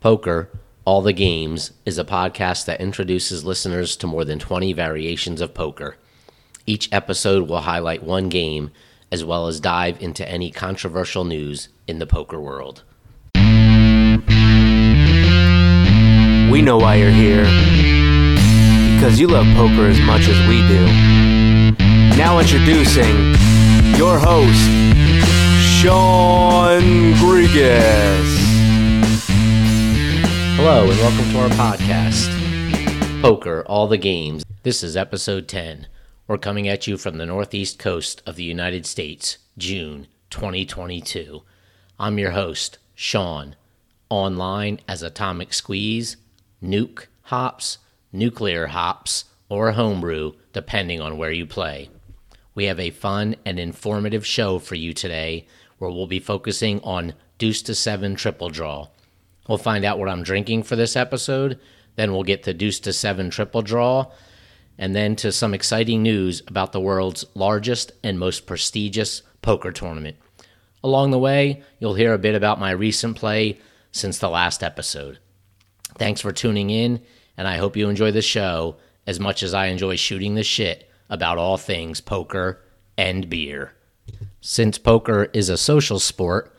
Poker, All the Games is a podcast that introduces listeners to more than 20 variations of poker. Each episode will highlight one game as well as dive into any controversial news in the poker world. We know why you're here. Because you love poker as much as we do. Now introducing your host, Sean Grigas. Hello, and welcome to our podcast, Poker, All the Games. This is episode 10. We're coming at you from the northeast coast of the United States, June 2022. I'm your host, Sean, online as Atomic Squeeze, Nuke Hops, Nuclear Hops, or Homebrew, depending on where you play. We have a fun and informative show for you today where we'll be focusing on Deuce to Seven Triple Draw. We'll find out what I'm drinking for this episode, then we'll get the Deuce to Seven Triple Draw, and then to some exciting news about the world's largest and most prestigious poker tournament. Along the way, you'll hear a bit about my recent play since the last episode. Thanks for tuning in, and I hope you enjoy the show as much as I enjoy shooting the shit about all things poker and beer. Since poker is a social sport,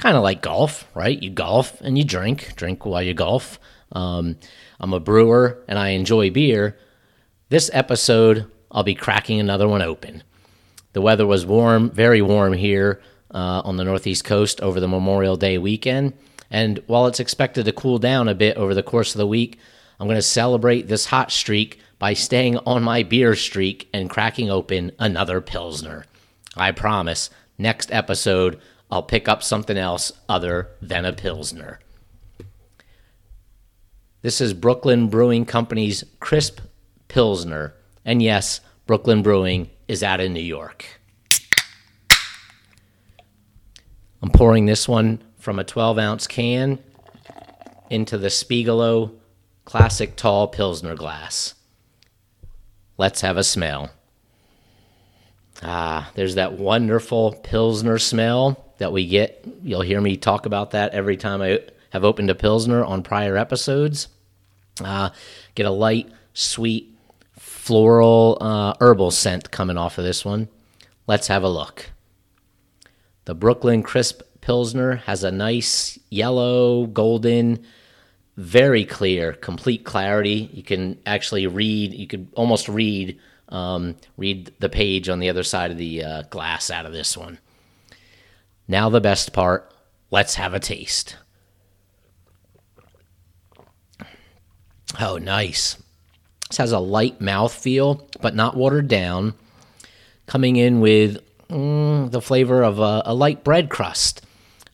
kind of like golf, right? You golf and you drink, drink while you golf. Um, I'm a brewer and I enjoy beer. This episode, I'll be cracking another one open. The weather was warm, very warm here uh, on the Northeast Coast over the Memorial Day weekend. And while it's expected to cool down a bit over the course of the week, I'm going to celebrate this hot streak by staying on my beer streak and cracking open another Pilsner. I promise, next episode, I'll pick up something else other than a Pilsner. This is Brooklyn Brewing Company's Crisp Pilsner. And yes, Brooklyn Brewing is out of New York. I'm pouring this one from a 12 ounce can into the Spiegelau Classic Tall Pilsner glass. Let's have a smell. Ah, there's that wonderful Pilsner smell that we get. You'll hear me talk about that every time I have opened a Pilsner on prior episodes. Uh, get a light, sweet, floral, uh, herbal scent coming off of this one. Let's have a look. The Brooklyn Crisp Pilsner has a nice yellow, golden, very clear, complete clarity. You can actually read, you could almost read um, read the page on the other side of the uh, glass out of this one. Now, the best part let's have a taste. Oh, nice. This has a light mouth feel, but not watered down, coming in with mm, the flavor of a, a light bread crust.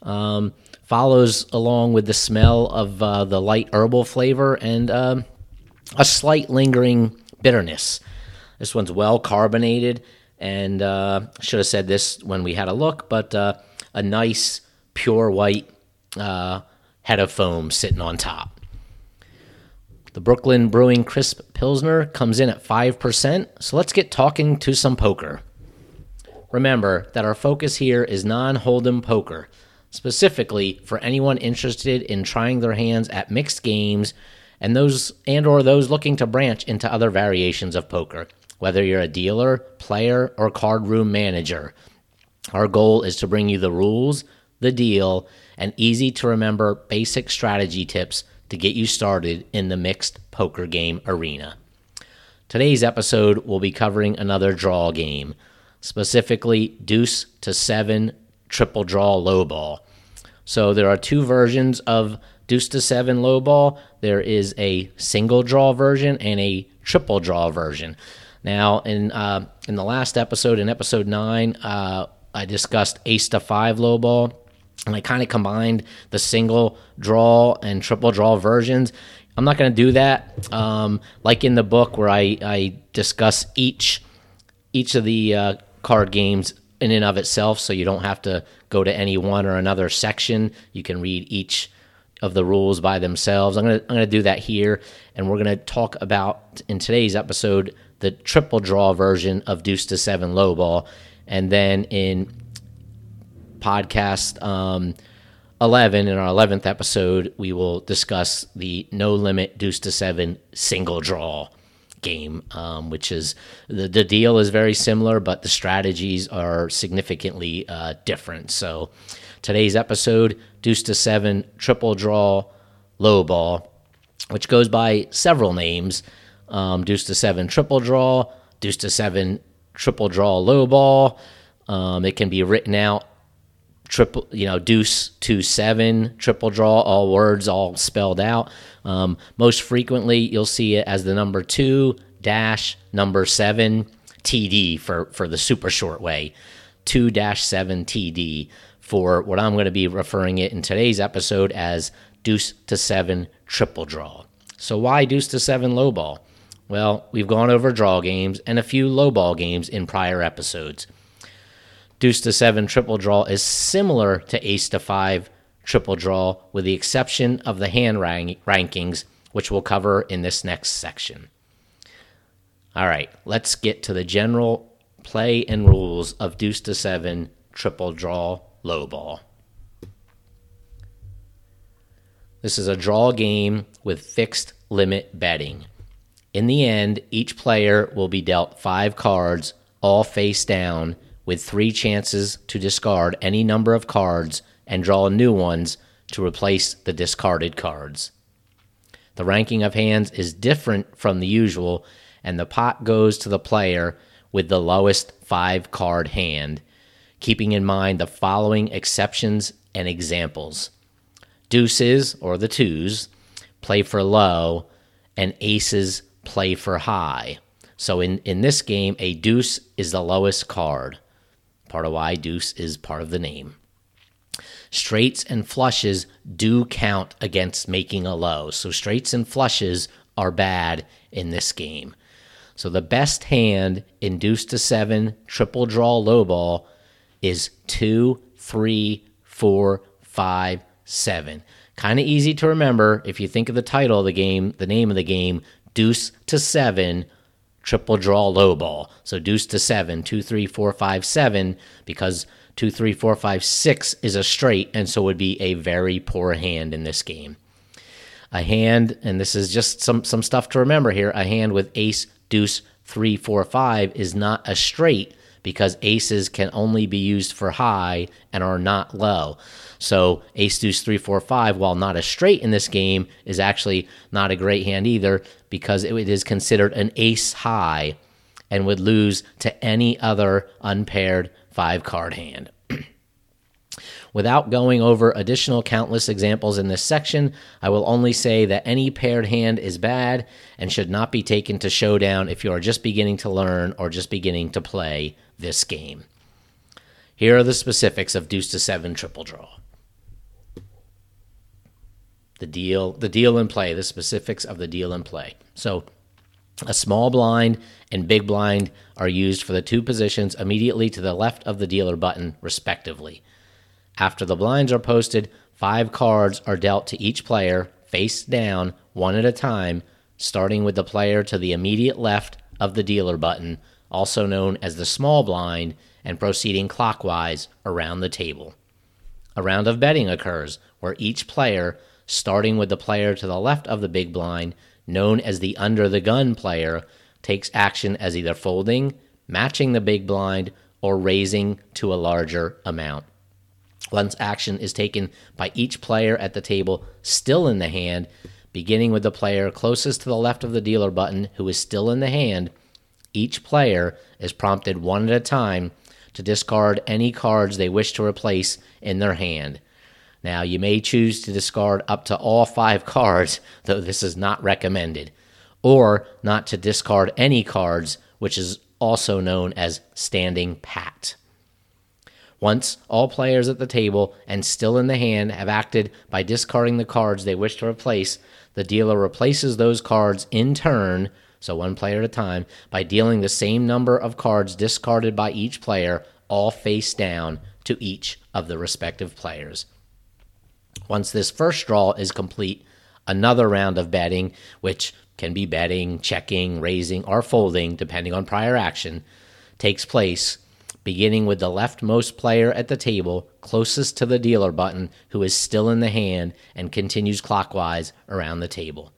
Um, follows along with the smell of uh, the light herbal flavor and uh, a slight lingering bitterness. This one's well carbonated, and uh, should have said this when we had a look, but uh, a nice pure white uh, head of foam sitting on top. The Brooklyn Brewing Crisp Pilsner comes in at 5%, so let's get talking to some poker. Remember that our focus here is non hold'em poker, specifically for anyone interested in trying their hands at mixed games and those and or those looking to branch into other variations of poker whether you're a dealer, player, or card room manager. Our goal is to bring you the rules, the deal, and easy to remember basic strategy tips to get you started in the mixed poker game arena. Today's episode will be covering another draw game, specifically deuce to seven triple draw low ball. So there are two versions of deuce to seven low ball. There is a single draw version and a triple draw version. Now, in uh, in the last episode, in episode nine, uh, I discussed ace to five low ball, and I kind of combined the single draw and triple draw versions. I'm not going to do that. Um, like in the book where I, I discuss each each of the uh, card games in and of itself, so you don't have to go to any one or another section. You can read each of the rules by themselves. I'm gonna I'm gonna do that here, and we're gonna talk about in today's episode the triple draw version of Deuce to Seven Low Ball, and then in podcast um, 11, in our 11th episode, we will discuss the no limit deuce to seven single draw game, um, which is the, the deal is very similar, but the strategies are significantly uh, different. So today's episode, deuce to seven triple draw low ball, which goes by several names um, deuce to seven triple draw, deuce to seven triple draw low ball. Um, it can be written out triple, you know, deuce to seven, triple draw, all words all spelled out. Um, most frequently, you'll see it as the number two dash number seven TD for for the super short way, two dash seven TD for what I'm going to be referring it in today's episode as deuce to seven triple draw. So why deuce to seven low ball? Well, we've gone over draw games and a few low ball games in prior episodes deuce to seven triple draw is similar to ace to five triple draw, with the exception of the hand rank- rankings, which we'll cover in this next section. All right, let's get to the general play and rules of deuce to seven triple draw low ball. This is a draw game with fixed limit betting. In the end, each player will be dealt five cards, all face down, with three chances to discard any number of cards and draw new ones to replace the discarded cards. The ranking of hands is different from the usual, and the pot goes to the player with the lowest five card hand, keeping in mind the following exceptions and examples deuces, or the twos, play for low, and aces play for high. So in, in this game, a deuce is the lowest card part of why deuce is part of the name. Straights and flushes do count against making a low. So straights and flushes are bad in this game. So the best hand in deuce to seven triple draw low ball is two, three, four, five, seven. Kind of easy to remember if you think of the title of the game, the name of the game, deuce to seven triple draw low ball. So deuce to seven, two, three, four, five, seven, because two, three, four, five, six is a straight, and so would be a very poor hand in this game. A hand, and this is just some some stuff to remember here. A hand with ace, deuce, three, four, five is not a straight because aces can only be used for high and are not low. So ace deuce three four five, while not a straight in this game, is actually not a great hand either because it is considered an ace high and would lose to any other unpaired five card hand. Without going over additional countless examples in this section, I will only say that any paired hand is bad and should not be taken to showdown if you are just beginning to learn or just beginning to play this game. Here are the specifics of deuce to seven triple draw the deal, the deal in play, the specifics of the deal in play. So, a small blind and big blind are used for the two positions immediately to the left of the dealer button, respectively. After the blinds are posted, five cards are dealt to each player face down, one at a time, starting with the player to the immediate left of the dealer button, also known as the small blind, and proceeding clockwise around the table. A round of betting occurs where each player starting with the player to the left of the big blind, known as the under the gun player, takes action as either folding, matching the big blind, or raising to a larger amount. Once action is taken by each player at the table still in the hand, beginning with the player closest to the left of the dealer button who is still in the hand, each player is prompted one at a time to discard any cards they wish to replace in their hand. Now, you may choose to discard up to all five cards, though this is not recommended, or not to discard any cards, which is also known as standing pat. Once all players at the table and still in the hand have acted by discarding the cards they wish to replace, the dealer replaces those cards in turn, so one player at a time, by dealing the same number of cards discarded by each player, all face down, to each of the respective players. Once this first draw is complete, another round of betting, which can be betting, checking, raising, or folding, depending on prior action, takes place beginning with the leftmost player at the table closest to the dealer button who is still in the hand and continues clockwise around the table.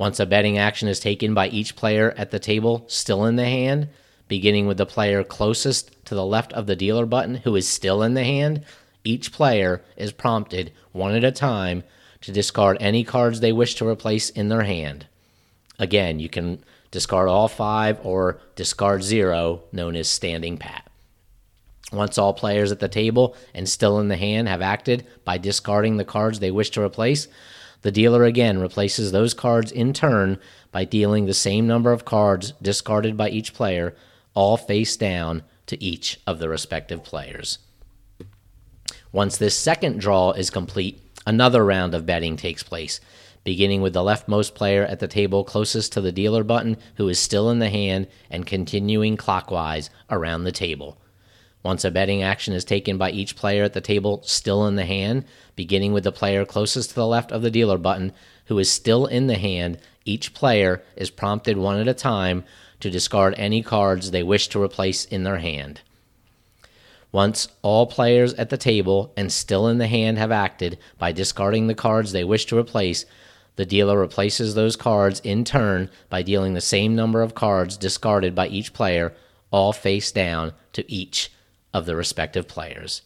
Once a betting action is taken by each player at the table still in the hand, beginning with the player closest to the left of the dealer button who is still in the hand, each player is prompted one at a time to discard any cards they wish to replace in their hand. Again, you can discard all five or discard zero, known as standing pat. Once all players at the table and still in the hand have acted by discarding the cards they wish to replace, the dealer again replaces those cards in turn by dealing the same number of cards discarded by each player, all face down to each of the respective players. Once this second draw is complete, another round of betting takes place, beginning with the leftmost player at the table closest to the dealer button who is still in the hand and continuing clockwise around the table. Once a betting action is taken by each player at the table still in the hand, beginning with the player closest to the left of the dealer button who is still in the hand, each player is prompted one at a time to discard any cards they wish to replace in their hand. Once all players at the table and still in the hand have acted by discarding the cards they wish to replace, the dealer replaces those cards in turn by dealing the same number of cards discarded by each player, all face down to each of the respective players.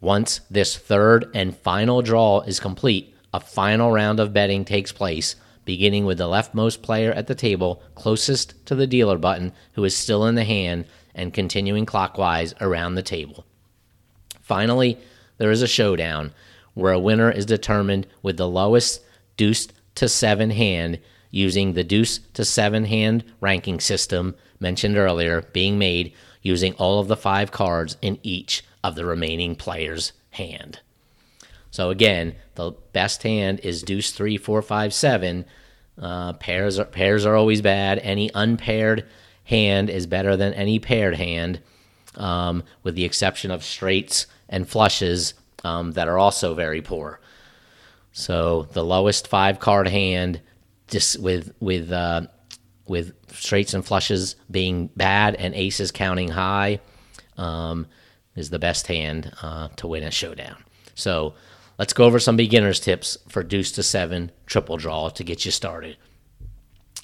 Once this third and final draw is complete, a final round of betting takes place, beginning with the leftmost player at the table closest to the dealer button who is still in the hand and continuing clockwise around the table. Finally, there is a showdown where a winner is determined with the lowest deuce to seven hand using the deuce to seven hand ranking system mentioned earlier being made using all of the five cards in each of the remaining player's hand. So again, the best hand is deuce three, four, five, seven. Uh, pairs are, pairs are always bad. Any unpaired hand is better than any paired hand, um, with the exception of straights and flushes um, that are also very poor. So the lowest five card hand, just with with uh, with straights and flushes being bad and aces counting high, um, is the best hand uh, to win a showdown. So let's go over some beginners tips for deuce to seven triple draw to get you started.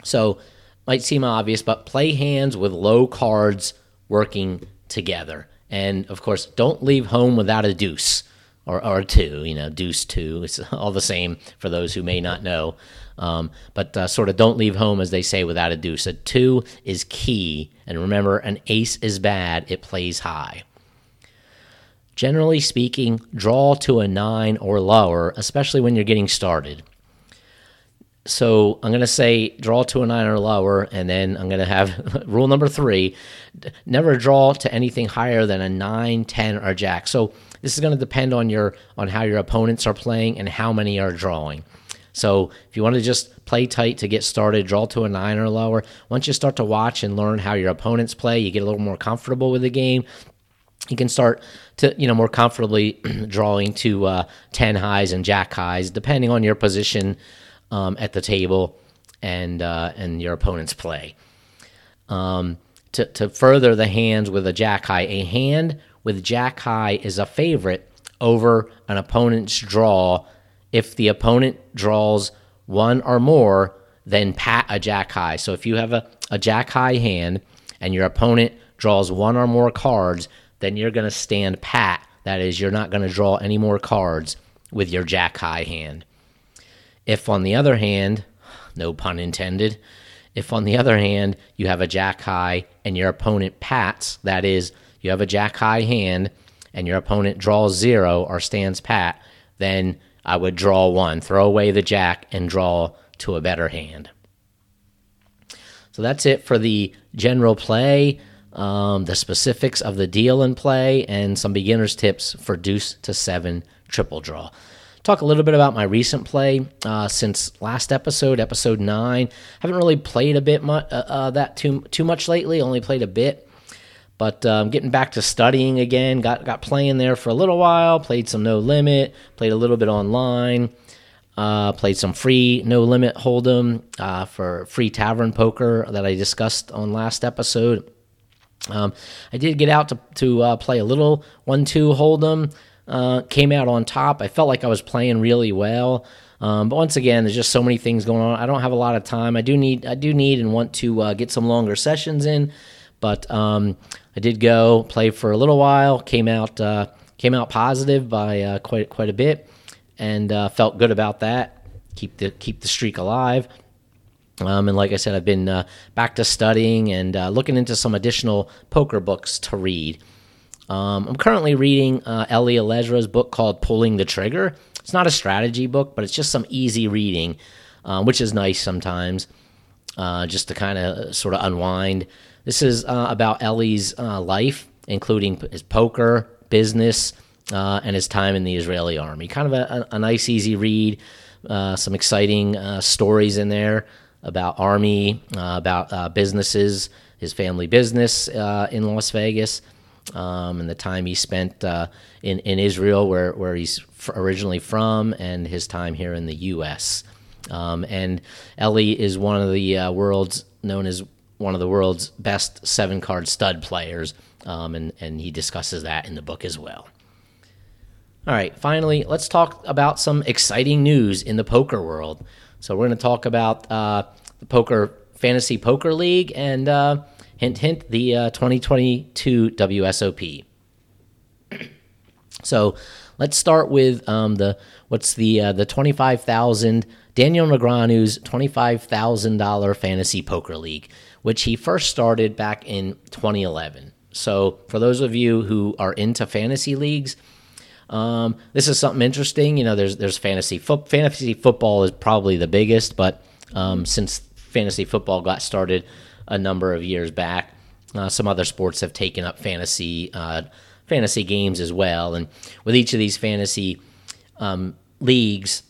So might seem obvious, but play hands with low cards working together. And of course, don't leave home without a deuce or, or two, you know, deuce two. It's all the same for those who may not know. Um, but uh, sort of don't leave home, as they say, without a deuce. A two is key. And remember, an ace is bad, it plays high. Generally speaking, draw to a nine or lower, especially when you're getting started. So I'm going to say draw to a nine or lower, and then I'm going to have rule number three never draw to anything higher than a nine, 10, or jack. So this is going to depend on your on how your opponents are playing and how many are drawing. So if you want to just play tight to get started, draw to a nine or lower. Once you start to watch and learn how your opponents play, you get a little more comfortable with the game. You can start to you know more comfortably drawing to uh, ten highs and jack highs, depending on your position um, at the table and uh, and your opponent's play. Um, to, to further the hands with a jack high, a hand with jack high is a favorite over an opponent's draw if the opponent draws one or more, then pat a jack high. So if you have a, a jack high hand and your opponent draws one or more cards, then you're going to stand pat. That is, you're not going to draw any more cards with your jack high hand. If, on the other hand, no pun intended, if on the other hand you have a jack high and your opponent pats, that is, you have a jack high hand and your opponent draws zero or stands pat, then I would draw one, throw away the jack, and draw to a better hand. So that's it for the general play, um, the specifics of the deal and play, and some beginner's tips for deuce to seven triple draw. Talk a little bit about my recent play uh, since last episode, episode nine. Haven't really played a bit much uh, uh, that too too much lately. Only played a bit. But um, getting back to studying again, got got playing there for a little while. Played some No Limit, played a little bit online, uh, played some free No Limit Hold'em uh, for free tavern poker that I discussed on last episode. Um, I did get out to, to uh, play a little 1 2 Hold'em. Uh, came out on top. I felt like I was playing really well. Um, but once again, there's just so many things going on. I don't have a lot of time. I do need, I do need, and want to uh, get some longer sessions in. But um, I did go play for a little while. Came out, uh, came out positive by uh, quite quite a bit, and uh, felt good about that. Keep the keep the streak alive. Um, and like I said, I've been uh, back to studying and uh, looking into some additional poker books to read. Um, I'm currently reading uh, Eli Elezra's book called Pulling the Trigger. It's not a strategy book, but it's just some easy reading, which is nice sometimes, just to kind of sort of unwind. This is uh, about Eli's uh, life, including his poker, business, and his time in the Israeli army. Kind of a, a, nice, easy read. some exciting stories in there about Army, uh, about uh, businesses, his family business uh, in Las Vegas, um, and the time he spent uh, in, in Israel, where, where he's originally from, and his time here in the U.S. Um, and Ellie is one of the uh, world's known as one of the world's best seven card stud players, um, and, and he discusses that in the book as well. All right, finally, let's talk about some exciting news in the poker world. So we're going to talk about uh, the poker fantasy poker league and uh, hint hint the uh, 2022 WSOP. so let's start with um, the what's the uh, the 25,000 Daniel Negreanu's $25,000 fantasy poker league, which he first started back in 2011. So for those of you who are into fantasy leagues, um, this is something interesting. You know, there's there's fantasy fo- fantasy football is probably the biggest, but um, since fantasy football got started a number of years back, uh, some other sports have taken up fantasy uh, fantasy games as well. And with each of these fantasy um, leagues,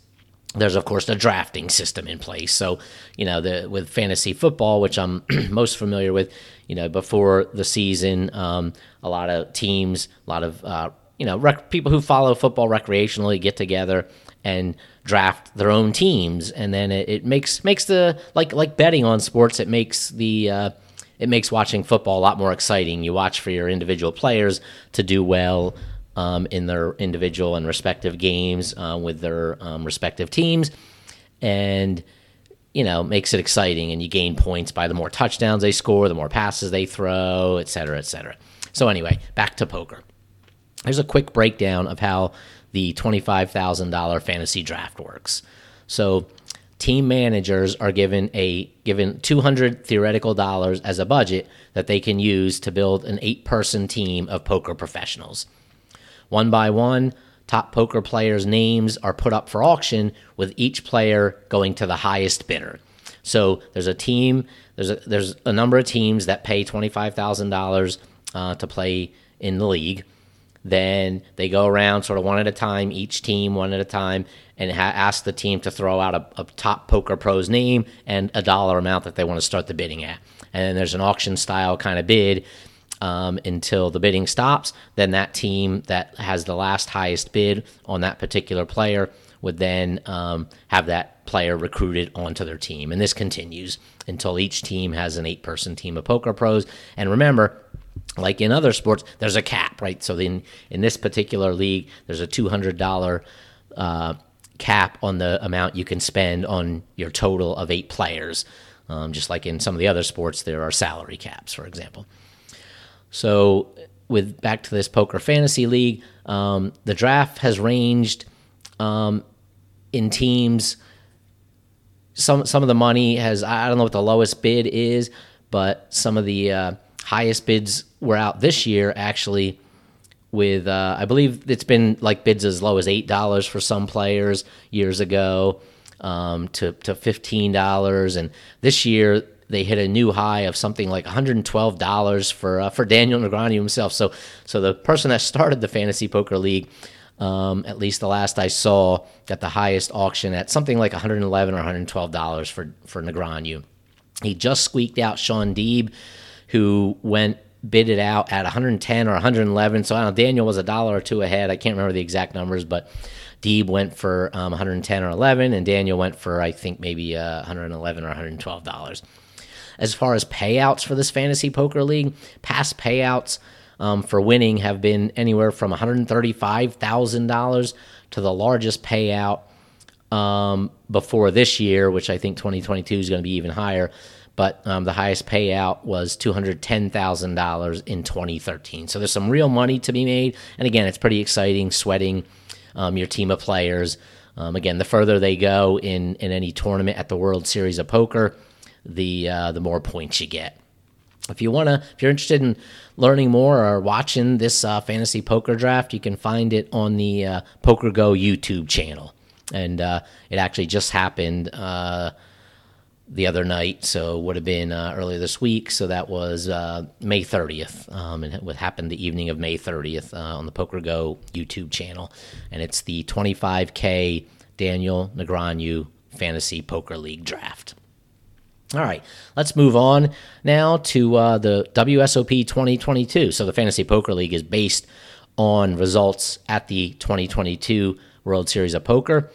there's of course a drafting system in place. So you know, the with fantasy football, which I'm most familiar with, you know, before the season, um, a lot of teams, a lot of uh, you know, rec- people who follow football recreationally get together and draft their own teams, and then it, it makes makes the like like betting on sports. It makes the uh, it makes watching football a lot more exciting. You watch for your individual players to do well um, in their individual and respective games uh, with their um, respective teams, and you know makes it exciting. And you gain points by the more touchdowns they score, the more passes they throw, et cetera, et cetera. So anyway, back to poker. Here's a quick breakdown of how the $25,000 fantasy draft works. So, team managers are given a given 200 theoretical dollars as a budget that they can use to build an eight-person team of poker professionals. One by one, top poker players' names are put up for auction with each player going to the highest bidder. So, there's a team, there's a, there's a number of teams that pay $25,000 uh, to play in the league then they go around sort of one at a time, each team one at a time, and ha- ask the team to throw out a, a, top poker pro's name and a dollar amount that they want to start the bidding at. And then there's an auction style kind of bid um, until the bidding stops. Then that team that has the last highest bid on that particular player would then um, have that player recruited onto their team. And this continues until each team has an eight person team of poker pros. And remember, like in other sports, there's a cap, right? So in in this particular league, there's a two hundred dollar uh, cap on the amount you can spend on your total of eight players. Um, just like in some of the other sports, there are salary caps, for example. So with back to this poker fantasy league, um, the draft has ranged um, in teams. Some some of the money has I don't know what the lowest bid is, but some of the uh, highest bids were out this year actually with uh, I believe it's been like bids as low as eight dollars for some players years ago um, to to fifteen dollars, and this year they hit a new high of something like one hundred and twelve dollars for uh, for Daniel Negreanu himself. So so the person that started the fantasy poker league. Um, at least the last I saw, got the highest auction at something like $111 or 112 dollars for for Negreanu. He just squeaked out Shaun Deeb, who went bid it out at 110 or 111. So I don't know. Daniel was a dollar or two ahead. I can't remember the exact numbers, but Deeb went for um, 110 or 11, and Daniel went for I think maybe uh, 111 or 112 dollars. As far as payouts for this fantasy poker league, past payouts um, for winning have been anywhere from $135,000 to the largest payout um, before this year, which I think 2022 is going to be even higher. But um, the highest payout was $210,000 in 2013. So there's some real money to be made. And again, it's pretty exciting sweating um, your team of players. Um, again, the further they go in, in any tournament at the World Series of Poker, the uh, the more points you get. If you wanna, if you're interested in learning more or watching this uh, fantasy poker draft, you can find it on the uh, Poker Go YouTube channel, and uh, it actually just happened uh, the other night, so would have been uh, earlier this week. So that was uh, May 30th, um, and it happened the evening of May 30th uh, on the Poker Go YouTube channel, and it's the 25K Daniel Negreanu Fantasy Poker League Draft. All right, let's move on now to uh, the WSOP 2022. So the Fantasy Poker League is based on results at the 2022 World Series of Poker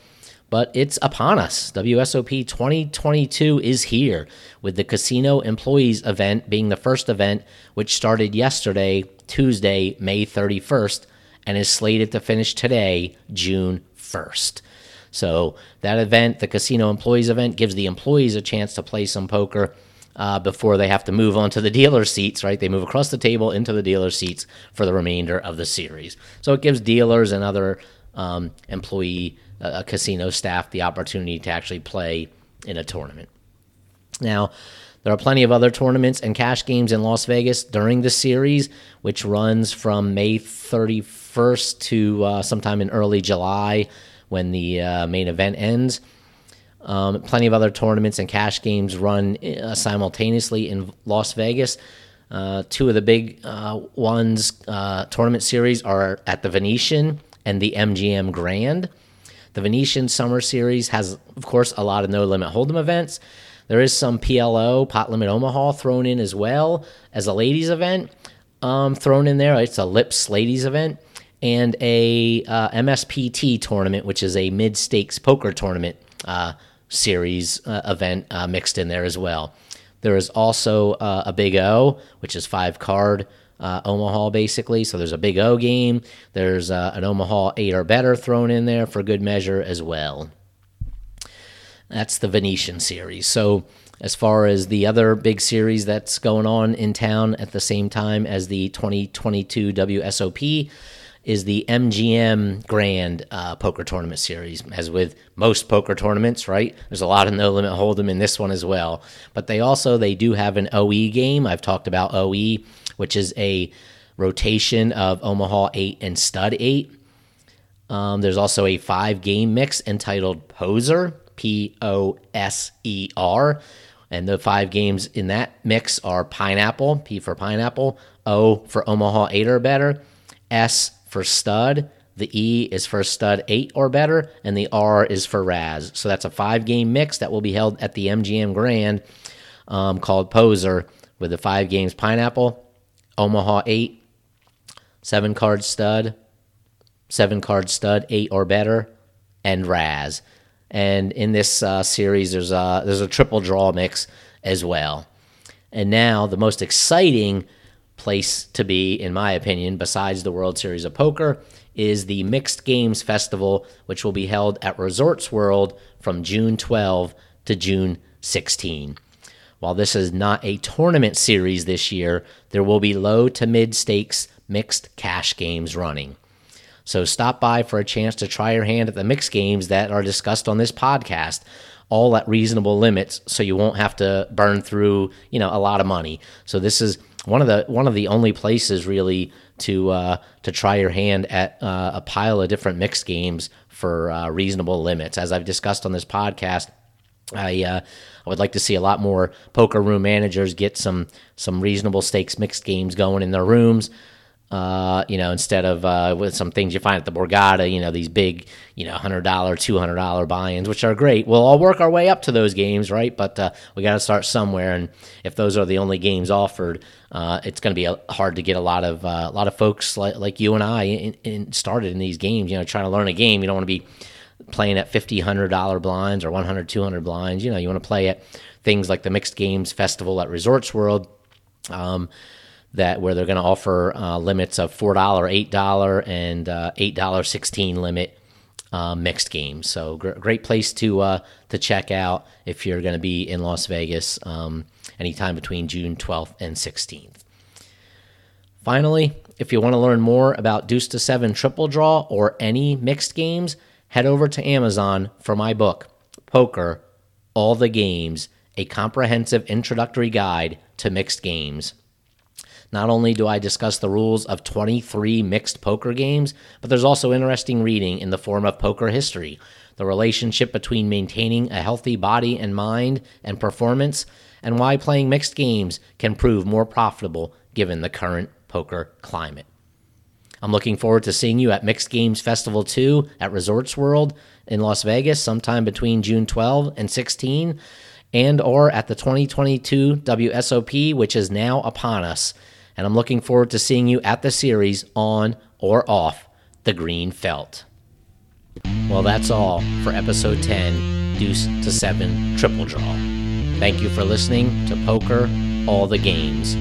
but it's upon us. WSOP 2022 is here, with the Casino Employees event being the first event, which started yesterday, Tuesday, May 31st, and is slated to finish today, June 1st. So, that event, the Casino Employees event, gives the employees a chance to play some poker. Uh, before they have to move on to the dealer seats, right? They move across the table into the dealer seats for the remainder of the series. So it gives dealers and other um, employee a casino staff the opportunity to actually play in a tournament. Now, there are plenty of other tournaments and cash games in Las Vegas during the series, which runs from May 31st to uh, sometime in early July when the uh, main event ends. Um, plenty of other tournaments and cash games run uh, simultaneously in Las Vegas. Uh, two of the big uh, ones uh, tournament series are at the Venetian and the MGM Grand. The Venetian Summer Series has, of course, a lot of no limit hold'em events. There is some PLO, Pot Limit Omaha, thrown in as well as a ladies event um, thrown in there. It's a Lips ladies event and a uh, MSPT tournament, which is a mid stakes poker tournament uh, series uh, event uh, mixed in there as well. There is also uh, a Big O, which is five card uh, Omaha, basically. So there's a Big O game. There's uh, an Omaha 8 or better thrown in there for good measure as well. That's the Venetian series. So, as far as the other big series that's going on in town at the same time as the 2022 WSOP, is the MGM Grand uh, Poker Tournament Series. As with most poker tournaments, right? There's a lot of no limit hold'em in this one as well. But they also they do have an OE game. I've talked about OE which is a rotation of Omaha 8 and Stud 8. Um, there's also a five game mix entitled Poser, P O S E R. And the five games in that mix are Pineapple, P for Pineapple, O for Omaha 8 or better, S for Stud, the E is for Stud 8 or better, and the R is for Razz. So that's a five game mix that will be held at the MGM Grand um, called Poser with the five games Pineapple, Omaha 8, seven card stud, seven card stud, eight or better, and Razz. And in this uh, series, there's a, there's a triple draw mix as well. And now, the most exciting place to be, in my opinion, besides the World Series of Poker, is the Mixed Games Festival, which will be held at Resorts World from June 12 to June 16. While this is not a tournament series this year, there will be low to mid stakes mixed cash games running. So stop by for a chance to try your hand at the mixed games that are discussed on this podcast, all at reasonable limits, so you won't have to burn through, you know, a lot of money. So this is one of the one of the only places really to uh, to try your hand at uh, a pile of different mixed games for uh, reasonable limits. As I've discussed on this podcast, I uh, I would like to see a lot more poker room managers get some some reasonable stakes mixed games going in their rooms. Uh, you know, instead of uh, with some things you find at the Borgata, you know, these big, you know, hundred dollar, two hundred dollar buy-ins, which are great. We'll all work our way up to those games, right? But uh, we got to start somewhere, and if those are the only games offered, uh, it's going to be a, hard to get a lot of uh, a lot of folks like, like you and I in, in started in these games. You know, trying to learn a game, you don't want to be playing at 50 $100 blinds or 100 200 blinds you know you want to play at things like the mixed games festival at resorts world um, that where they're going to offer uh, limits of $4 $8 and uh, $8 16 limit uh, mixed games so gr- great place to uh, to check out if you're going to be in las vegas um, anytime between june 12th and 16th finally if you want to learn more about deuce to seven triple draw or any mixed games head over to Amazon for my book, Poker All the Games, a comprehensive introductory guide to mixed games. Not only do I discuss the rules of 23 mixed poker games, but there's also interesting reading in the form of poker history, the relationship between maintaining a healthy body and mind and performance, and why playing mixed games can prove more profitable given the current poker climate. I'm looking forward to seeing you at Mixed Games Festival 2 at Resorts World in Las Vegas sometime between June 12 and 16 and or at the 2022 WSOP which is now upon us. And I'm looking forward to seeing you at the series on or off the green felt. Well, that's all for episode 10, Deuce to 7 Triple Draw. Thank you for listening to Poker All the Games.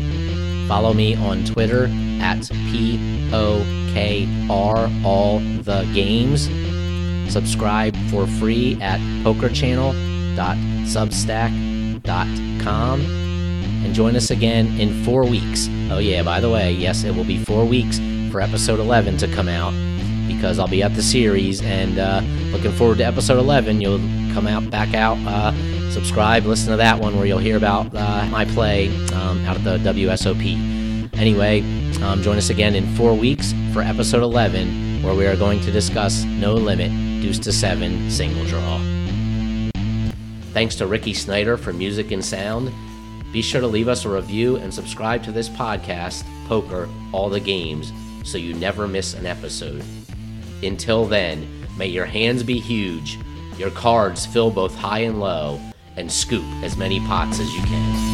Follow me on Twitter at P O K R All the Games. Subscribe for free at pokerchannel.substack.com. And join us again in four weeks. Oh, yeah, by the way, yes, it will be four weeks for episode 11 to come out because I'll be at the series and uh, looking forward to episode 11. You'll come out, back out, uh, subscribe, listen to that one where you'll hear about uh, my play um, out at the WSOP. Anyway, um, join us again in four weeks for episode 11, where we are going to discuss No Limit Deuce to 7 Single Draw. Thanks to Ricky Snyder for music and sound. Be sure to leave us a review and subscribe to this podcast, Poker All the Games, so you never miss an episode. Until then, may your hands be huge, your cards fill both high and low, and scoop as many pots as you can.